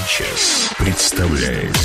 Санчес представляет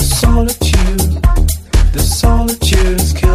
the solitude, the solitude's.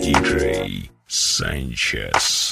DJ Sanchez.